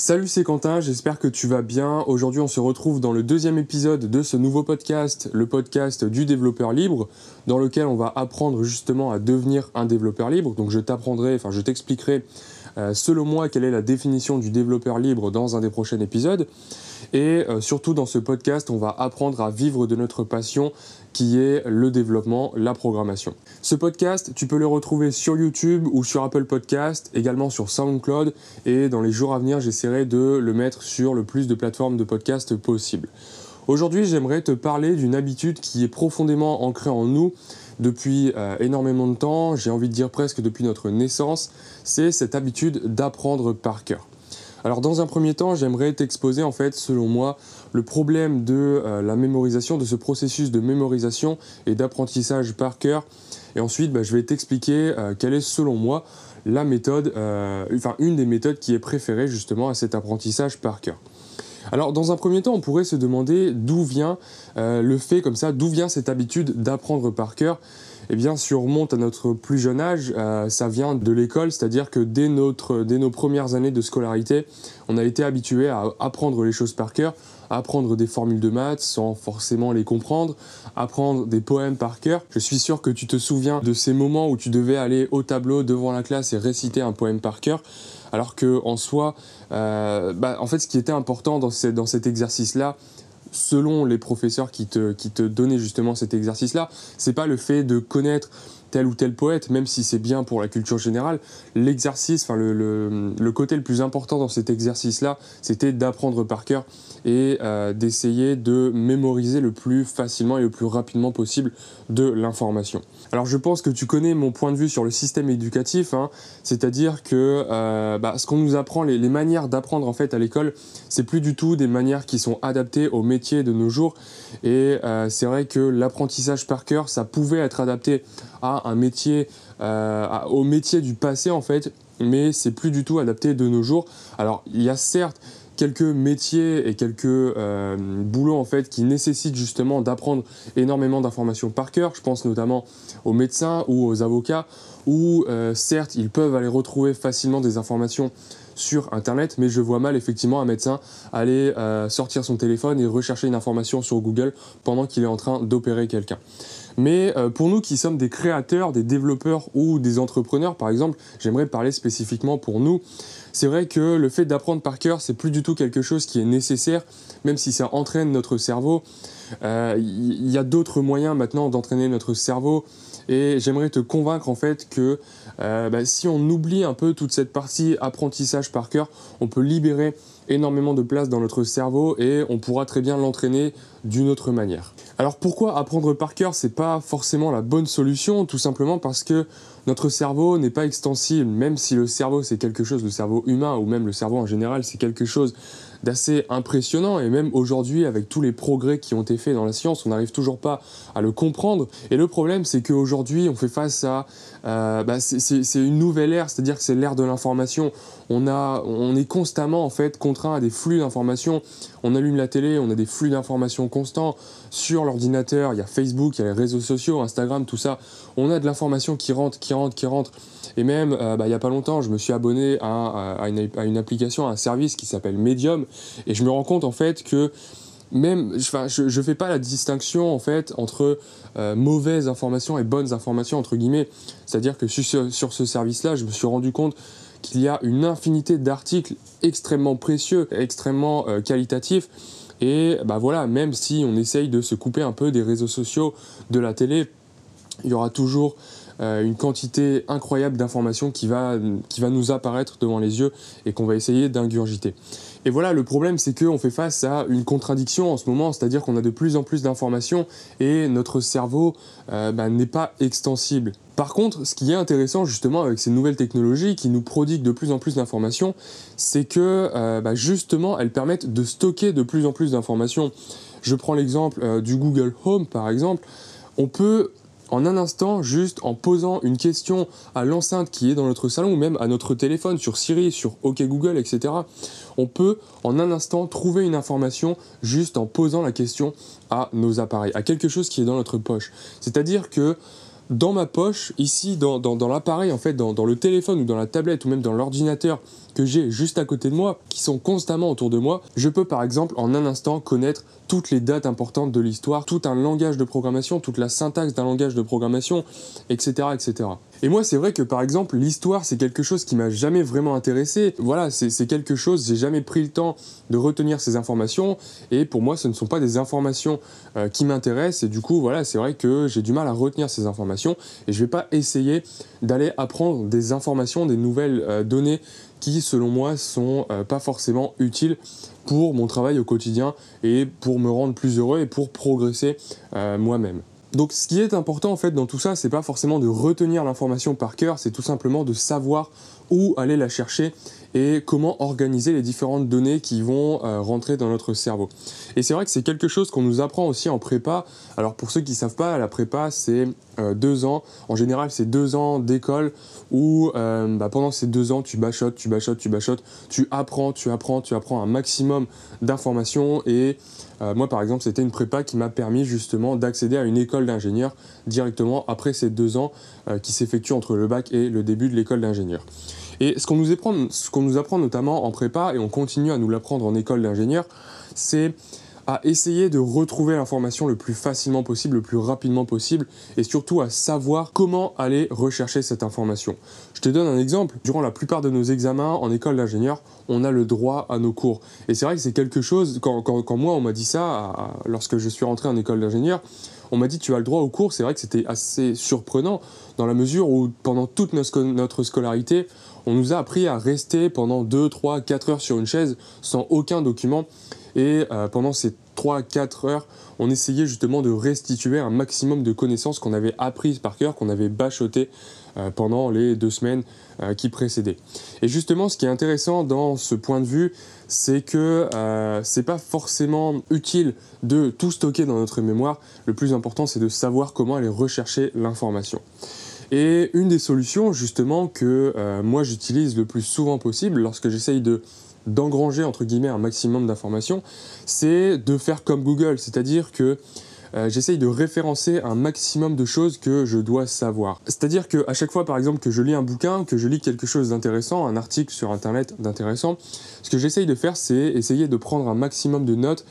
Salut, c'est Quentin, j'espère que tu vas bien. Aujourd'hui, on se retrouve dans le deuxième épisode de ce nouveau podcast, le podcast du développeur libre, dans lequel on va apprendre justement à devenir un développeur libre. Donc, je t'apprendrai, enfin, je t'expliquerai euh, selon moi quelle est la définition du développeur libre dans un des prochains épisodes. Et euh, surtout, dans ce podcast, on va apprendre à vivre de notre passion qui est le développement, la programmation. Ce podcast, tu peux le retrouver sur YouTube ou sur Apple Podcast, également sur SoundCloud, et dans les jours à venir, j'essaierai de le mettre sur le plus de plateformes de podcast possible. Aujourd'hui, j'aimerais te parler d'une habitude qui est profondément ancrée en nous depuis euh, énormément de temps, j'ai envie de dire presque depuis notre naissance, c'est cette habitude d'apprendre par cœur. Alors dans un premier temps, j'aimerais t'exposer en fait, selon moi, le problème de euh, la mémorisation, de ce processus de mémorisation et d'apprentissage par cœur. Et ensuite, bah, je vais t'expliquer euh, quelle est, selon moi, la méthode, euh, enfin une des méthodes qui est préférée justement à cet apprentissage par cœur. Alors dans un premier temps, on pourrait se demander d'où vient le fait comme ça, d'où vient cette habitude d'apprendre par cœur. Eh bien, si on remonte à notre plus jeune âge, euh, ça vient de l'école, c'est-à-dire que dès, dès nos premières années de scolarité, on a été habitué à apprendre les choses par cœur, apprendre des formules de maths sans forcément les comprendre, apprendre des poèmes par cœur. Je suis sûr que tu te souviens de ces moments où tu devais aller au tableau devant la classe et réciter un poème par cœur. Alors que en soi, euh, bah, en fait, ce qui était important dans, cet exercice-là, selon les professeurs qui te, qui te donnaient justement cet exercice-là. C'est pas le fait de connaître tel ou tel poète, même si c'est bien pour la culture générale, l'exercice, enfin le, côté le plus important dans cet exercice-là, c'était d'apprendre par cœur et euh, d'essayer de mémoriser le plus facilement et le plus rapidement possible de l'information. Alors je pense que tu connais mon point de vue sur le système éducatif, hein, c'est-à-dire que euh, bah, ce qu'on nous apprend, les, les manières d'apprendre en fait à l'école, c'est plus du tout des manières qui sont adaptées au métier de nos jours. Et euh, c'est vrai que l'apprentissage par cœur, ça pouvait être adapté à un métier, au métier du passé en fait, mais c'est plus du tout adapté de nos jours. Alors il y a certes quelques métiers et quelques euh, boulots en fait qui nécessitent justement d'apprendre énormément d'informations par cœur. Je pense notamment aux médecins ou aux avocats où euh, certes ils peuvent aller retrouver facilement des informations sur internet, mais je vois mal effectivement un médecin aller euh, sortir son téléphone et rechercher une information sur Google pendant qu'il est en train d'opérer quelqu'un. Mais pour nous qui sommes des créateurs, des développeurs ou des entrepreneurs par exemple, j'aimerais parler spécifiquement pour nous c'est vrai que le fait d'apprendre par cœur, c'est plus du tout quelque chose qui est nécessaire, même si ça entraîne notre cerveau. Il euh, y, a d'autres moyens maintenant d'entraîner notre cerveau. Et j'aimerais te convaincre en fait que euh, bah, si on oublie un peu toute cette partie apprentissage par cœur, on peut libérer énormément de place dans notre cerveau et on pourra très bien l'entraîner d'une autre manière. Alors pourquoi apprendre par cœur c'est pas forcément la bonne solution Tout simplement parce que notre cerveau n'est pas extensible, même si le cerveau c'est quelque chose, le cerveau humain ou même le cerveau en général c'est quelque chose d'assez impressionnant et même aujourd'hui avec tous les progrès qui ont été faits dans la science, on n'arrive toujours pas à le comprendre. Et le problème c'est qu'aujourd'hui on fait face à, euh, bah, c'est une nouvelle ère, c'est-à-dire que c'est l'ère de l'information. On on est constamment en fait contraint à des flux d'informations. On allume la télé, on a des flux d'informations constants sur l'ordinateur. Il y a Facebook, il y a les réseaux sociaux, Instagram, tout ça. On a de l'information qui rentre, qui rentre, qui rentre. Et même, euh, bah, il n'y a pas longtemps, je me suis abonné à, une, application, à un service qui s'appelle Medium, et je me rends compte en fait que même, je ne fais pas la distinction en fait entre euh, mauvaises informations et bonnes informations entre guillemets. C'est-à-dire que sur, ce service-là, je me suis rendu compte qu'il y a une infinité d'articles extrêmement précieux, extrêmement euh, qualitatifs. Et bah voilà, même si on essaye de se couper un peu des réseaux sociaux, de la télé, il y aura toujours une quantité incroyable d'informations qui va, qui va nous apparaître devant les yeux et qu'on va essayer d'ingurgiter. Et voilà, le problème, c'est qu'on fait face à une contradiction en ce moment, c'est-à-dire qu'on a de plus en plus d'informations et notre cerveau euh, bah, n'est pas extensible. Par contre, ce qui est intéressant justement avec ces nouvelles technologies qui nous prodiguent de plus en plus d'informations, c'est que euh, bah, justement, elles permettent de stocker de plus en plus d'informations. Je prends l'exemple du Google Home par exemple. On peut en un instant, juste en posant une question à l'enceinte qui est dans notre salon ou même à notre téléphone sur Siri, sur OK Google, etc. On peut en un instant trouver une information juste en posant la question à nos appareils, à quelque chose qui est dans notre poche. C'est-à-dire que dans ma poche, ici, dans, l'appareil, en fait, dans, le téléphone ou dans la tablette ou même dans l'ordinateur que j'ai juste à côté de moi, qui sont constamment autour de moi, je peux par exemple en un instant connaître toutes les dates importantes de l'histoire, tout un langage de programmation, toute la syntaxe d'un langage de programmation, etc. etc. Et moi, c'est vrai que par exemple, l'histoire, c'est quelque chose qui m'a jamais vraiment intéressé. Voilà, c'est quelque chose, j'ai jamais pris le temps de retenir ces informations. Et pour moi, ce ne sont pas des informations euh, qui m'intéressent. Et du coup, voilà, c'est vrai que j'ai du mal à retenir ces informations. Et je vais pas essayer d'aller apprendre des informations, des nouvelles euh, données qui, selon moi, sont euh, pas forcément utiles pour mon travail au quotidien et pour me rendre plus heureux et pour progresser euh, moi-même. Donc ce qui est important en fait dans tout ça, c'est pas forcément de retenir l'information par cœur, c'est tout simplement de savoir où aller la chercher et comment organiser les différentes données qui vont euh, rentrer dans notre cerveau. Et c'est vrai que c'est quelque chose qu'on nous apprend aussi en prépa. Alors pour ceux qui ne savent pas, la prépa c'est euh, deux ans. En général c'est deux ans d'école où euh, bah, pendant ces deux ans tu bachotes, tu bachotes, tu bachotes, tu apprends, tu apprends, tu apprends un maximum d'informations et moi, par exemple, c'était une prépa qui m'a permis justement d'accéder à une école d'ingénieur directement après ces deux ans qui s'effectuent entre le bac et le début de l'école d'ingénieur. Et ce qu'on nous, apprend, nous apprend notamment en prépa, et on continue à nous l'apprendre en école d'ingénieur, c'est à essayer de retrouver l'information le plus facilement possible, le plus rapidement possible, et surtout à savoir comment aller rechercher cette information. Je te donne un exemple. Durant la plupart de nos examens en école d'ingénieur, on a le droit à nos cours. Et c'est vrai que c'est quelque chose, quand, moi on m'a dit ça, lorsque je suis rentré en école d'ingénieur, on m'a dit tu as le droit au cours. C'est vrai que c'était assez surprenant dans la mesure où pendant toute notre scolarité, on nous a appris à rester pendant 2, 3, 4 heures sur une chaise sans aucun document. Et euh, pendant ces 3-4 heures, on essayait justement de restituer un maximum de connaissances qu'on avait apprises par cœur, qu'on avait bachotées euh, pendant les deux semaines euh, qui précédaient. Et justement, ce qui est intéressant dans ce point de vue, c'est que c'est pas forcément utile de tout stocker dans notre mémoire. Le plus important, c'est de savoir comment aller rechercher l'information. Et une des solutions justement que euh, moi j'utilise le plus souvent possible lorsque j'essaye de d'engranger entre guillemets un maximum d'informations, c'est de faire comme Google, c'est-à-dire que euh, j'essaye de référencer un maximum de choses que je dois savoir. C'est-à-dire qu'à chaque fois, par exemple, que je lis un bouquin, que je lis quelque chose d'intéressant, un article sur Internet d'intéressant, ce que j'essaye de faire, c'est essayer de prendre un maximum de notes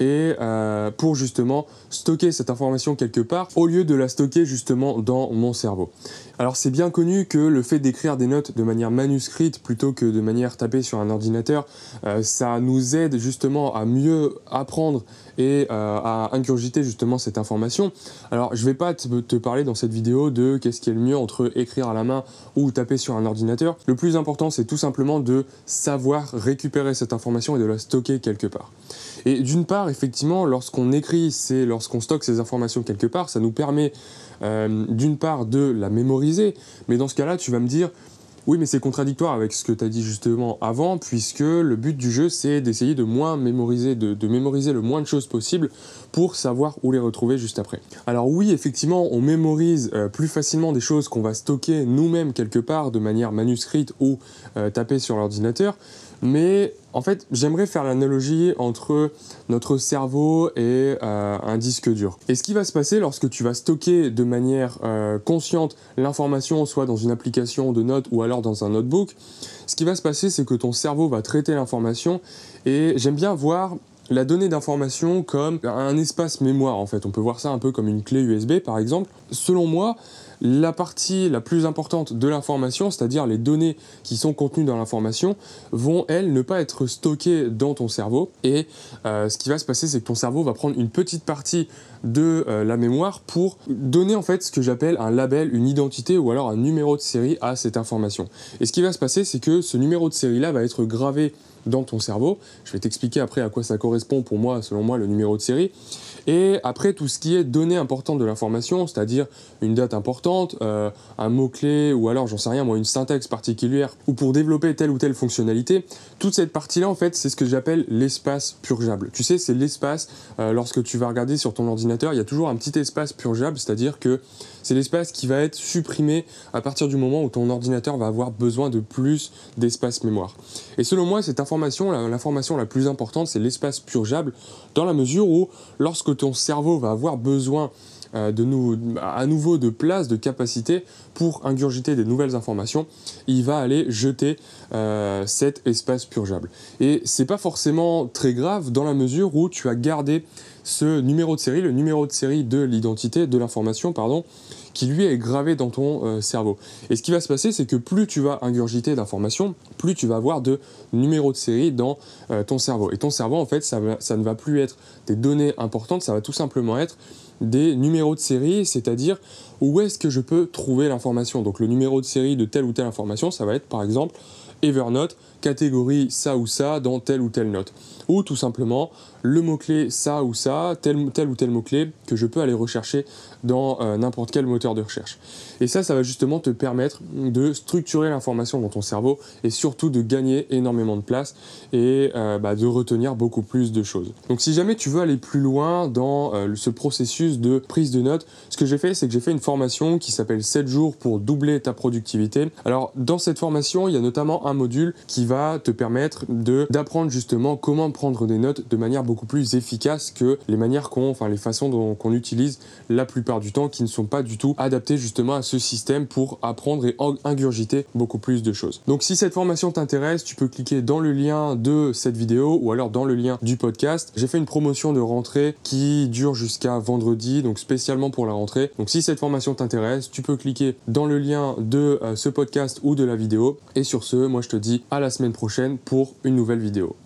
et euh, pour justement stocker cette information quelque part au lieu de la stocker justement dans mon cerveau. Alors c'est bien connu que le fait d'écrire des notes de manière manuscrite plutôt que de manière tapée sur un ordinateur, euh, ça nous aide justement à mieux apprendre et euh, à ingurgiter justement cette information. Alors je vais pas te, parler dans cette vidéo de qu'est-ce qui est le mieux entre écrire à la main ou taper sur un ordinateur. Le plus important c'est tout simplement de savoir récupérer cette information et de la stocker quelque part. Et d'une part, effectivement, lorsqu'on écrit, c'est lorsqu'on stocke ces informations quelque part, ça nous permet euh, d'une part de la mémoriser, mais dans ce cas-là, tu vas me dire, oui, mais c'est contradictoire avec ce que tu as dit justement avant, puisque le but du jeu, c'est d'essayer de moins mémoriser, de, mémoriser le moins de choses possible pour savoir où les retrouver juste après. Alors oui, effectivement, on mémorise euh, plus facilement des choses qu'on va stocker nous-mêmes quelque part de manière manuscrite ou euh, taper sur l'ordinateur, mais en fait, j'aimerais faire l'analogie entre notre cerveau et euh, un disque dur. Et ce qui va se passer lorsque tu vas stocker de manière euh, consciente l'information, soit dans une application de notes ou alors dans un notebook, ce qui va se passer, c'est que ton cerveau va traiter l'information. Et j'aime bien voir la donnée d'information comme un espace mémoire en fait. On peut voir ça un peu comme une clé USB par exemple. Selon moi, la partie la plus importante de l'information, c'est-à-dire les données qui sont contenues dans l'information, vont, elles, ne pas être stockées dans ton cerveau. Et euh, ce qui va se passer, c'est que ton cerveau va prendre une petite partie de euh, la mémoire pour donner en fait ce que j'appelle un label, une identité ou alors un numéro de série à cette information. Et ce qui va se passer, c'est que ce numéro de série-là va être gravé dans ton cerveau. Je vais t'expliquer après à quoi ça correspond pour moi, selon moi, le numéro de série. Et après, tout ce qui est données importantes de l'information, c'est-à-dire une date importante, euh, un mot-clé, ou alors, j'en sais rien, moi, une syntaxe particulière, ou pour développer telle ou telle fonctionnalité, toute cette partie-là, en fait, c'est ce que j'appelle l'espace purgeable. Tu sais, c'est l'espace, euh, lorsque tu vas regarder sur ton ordinateur, il y a toujours un petit espace purgeable, c'est-à-dire que c'est l'espace qui va être supprimé à partir du moment où ton ordinateur va avoir besoin de plus d'espace mémoire. Et selon moi, cette information, l'information la plus importante, c'est l'espace purgeable, dans la mesure où, lorsque ton cerveau va avoir besoin euh, de nous, à nouveau de place, de capacité pour ingurgiter des nouvelles informations, il va aller jeter euh, cet espace purgeable. Et c'est pas forcément très grave dans la mesure où tu as gardé ce numéro de série, le numéro de série de l'identité, de l'information, pardon, qui lui est gravé dans ton euh, cerveau. Et ce qui va se passer, c'est que plus tu vas ingurgiter d'informations, plus tu vas avoir de numéros de série dans euh, ton cerveau. Et ton cerveau, en fait, ça, ça ne va plus être des données importantes, ça va tout simplement être des numéros de série, c'est-à-dire où est-ce que je peux trouver l'information. Donc le numéro de série de telle ou telle information, ça va être par exemple Evernote, catégorie ça ou ça dans telle ou telle note. Ou tout simplement le mot-clé ça ou ça, tel, ou tel mot-clé que je peux aller rechercher dans euh, n'importe quel moteur de recherche. Et ça, ça va justement te permettre de structurer l'information dans ton cerveau et surtout de gagner énormément de place et euh, bah, de retenir beaucoup plus de choses. Donc si jamais tu veux aller plus loin dans euh, ce processus de prise de notes, ce que j'ai fait, c'est que j'ai fait une formation qui s'appelle 7 jours pour doubler ta productivité. Alors dans cette formation, il y a notamment un module qui va te permettre d'apprendre justement comment prendre des notes de manière beaucoup plus efficace que les manières qu'on, enfin les façons dont qu'on utilise la plupart du temps qui ne sont pas du tout adaptées justement à ce système pour apprendre et ingurgiter beaucoup plus de choses. Donc si cette formation t'intéresse, tu peux cliquer dans le lien de cette vidéo ou alors dans le lien du podcast. J'ai fait une promotion de rentrée qui dure jusqu'à vendredi, donc spécialement pour la rentrée. Donc si cette formation t'intéresse, tu peux cliquer dans le lien de euh, ce podcast ou de la vidéo. Et sur ce, moi je te dis à la semaine prochaine pour une nouvelle vidéo.